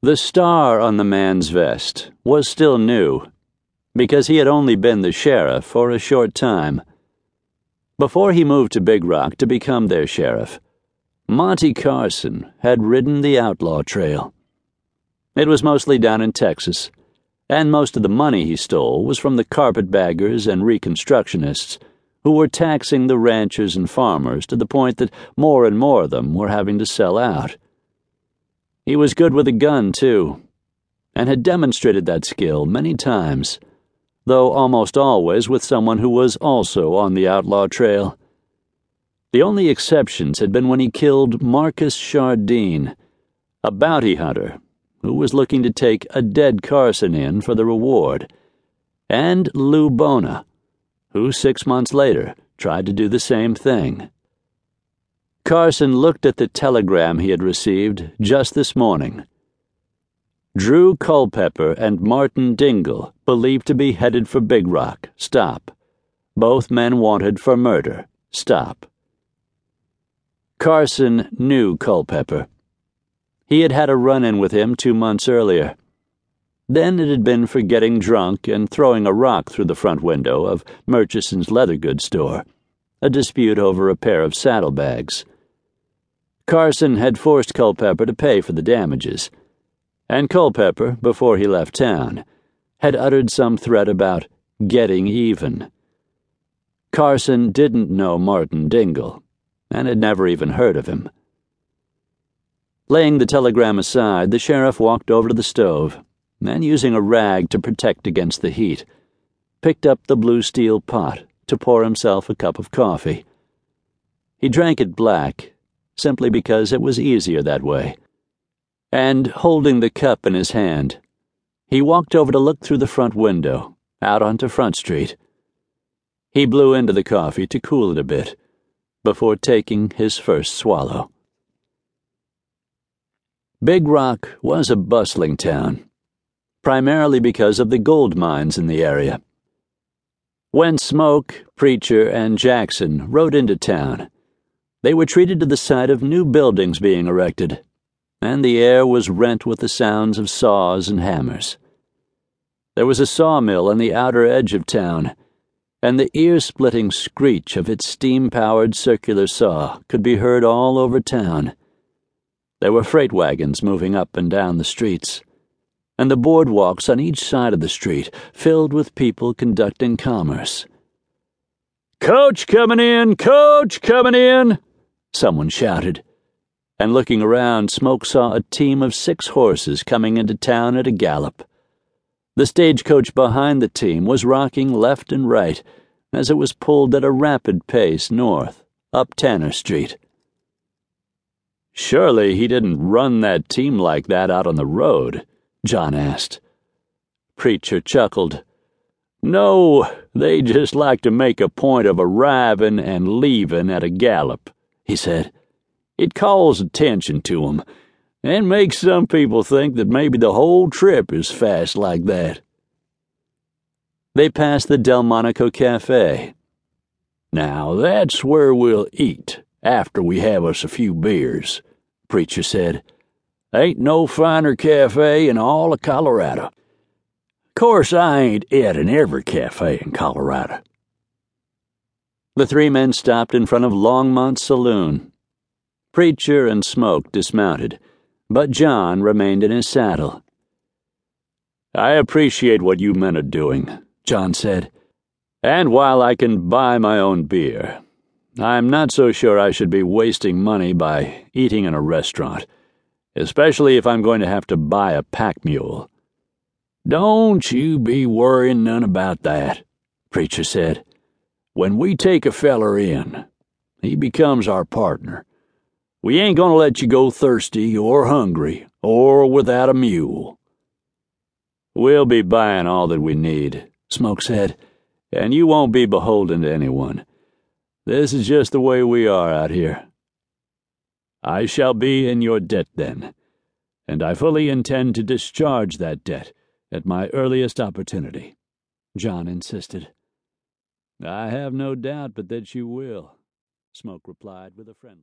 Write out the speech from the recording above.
The star on the man's vest was still new, because he had only been the sheriff for a short time. Before he moved to Big Rock to become their sheriff, Monte Carson had ridden the outlaw trail. It was mostly down in Texas, and most of the money he stole was from the carpetbaggers and reconstructionists who were taxing the ranchers and farmers to the point that more and more of them were having to sell out. He was good with a gun, too, and had demonstrated that skill many times, though almost always with someone who was also on the outlaw trail. The only exceptions had been when he killed Marcus Chardine, a bounty hunter who was looking to take a dead Carson in for the reward, and Lou Bona, who six months later tried to do the same thing. Carson looked at the telegram he had received just this morning. Drew Culpepper and Martin Dingle, believed to be headed for Big Rock, stop. Both men wanted for murder, stop. Carson knew Culpepper. He had had a run in with him two months earlier. Then it had been for getting drunk and throwing a rock through the front window of Murchison's leather goods store, a dispute over a pair of saddlebags. Carson had forced Culpepper to pay for the damages, and Culpepper, before he left town, had uttered some threat about getting even. Carson didn't know Martin Dingle, and had never even heard of him. Laying the telegram aside, the sheriff walked over to the stove, and using a rag to protect against the heat, picked up the blue steel pot to pour himself a cup of coffee. He drank it black simply because it was easier that way. And holding the cup in his hand, he walked over to look through the front window, out onto Front Street. He blew into the coffee to cool it a bit before taking his first swallow. Big Rock was a bustling town, primarily because of the gold mines in the area. When Smoke, Preacher, and Jackson rode into town, they were treated to the sight of new buildings being erected, and the air was rent with the sounds of saws and hammers. There was a sawmill on the outer edge of town, and the ear splitting screech of its steam powered circular saw could be heard all over town. There were freight wagons moving up and down the streets, and the boardwalks on each side of the street filled with people conducting commerce. Coach coming in! Coach coming in! Someone shouted. And looking around, Smoke saw a team of six horses coming into town at a gallop. The stagecoach behind the team was rocking left and right as it was pulled at a rapid pace north, up Tanner Street. Surely he didn't run that team like that out on the road, John asked. Preacher chuckled. No, they just like to make a point of arriving and leaving at a gallop he said. It calls attention to 'em, and makes some people think that maybe the whole trip is fast like that. They passed the Delmonico Cafe. Now that's where we'll eat after we have us a few beers, Preacher said. Ain't no finer cafe in all of Colorado. Of course, I ain't at in every cafe in Colorado. The three men stopped in front of Longmont's saloon. Preacher and Smoke dismounted, but John remained in his saddle. I appreciate what you men are doing, John said. And while I can buy my own beer, I'm not so sure I should be wasting money by eating in a restaurant, especially if I'm going to have to buy a pack mule. Don't you be worrying none about that, Preacher said. When we take a feller in, he becomes our partner. We ain't gonna let you go thirsty or hungry or without a mule. We'll be buying all that we need, Smoke said, and you won't be beholden to anyone. This is just the way we are out here. I shall be in your debt then, and I fully intend to discharge that debt at my earliest opportunity, John insisted. I have no doubt but that you will, Smoke replied with a friendly.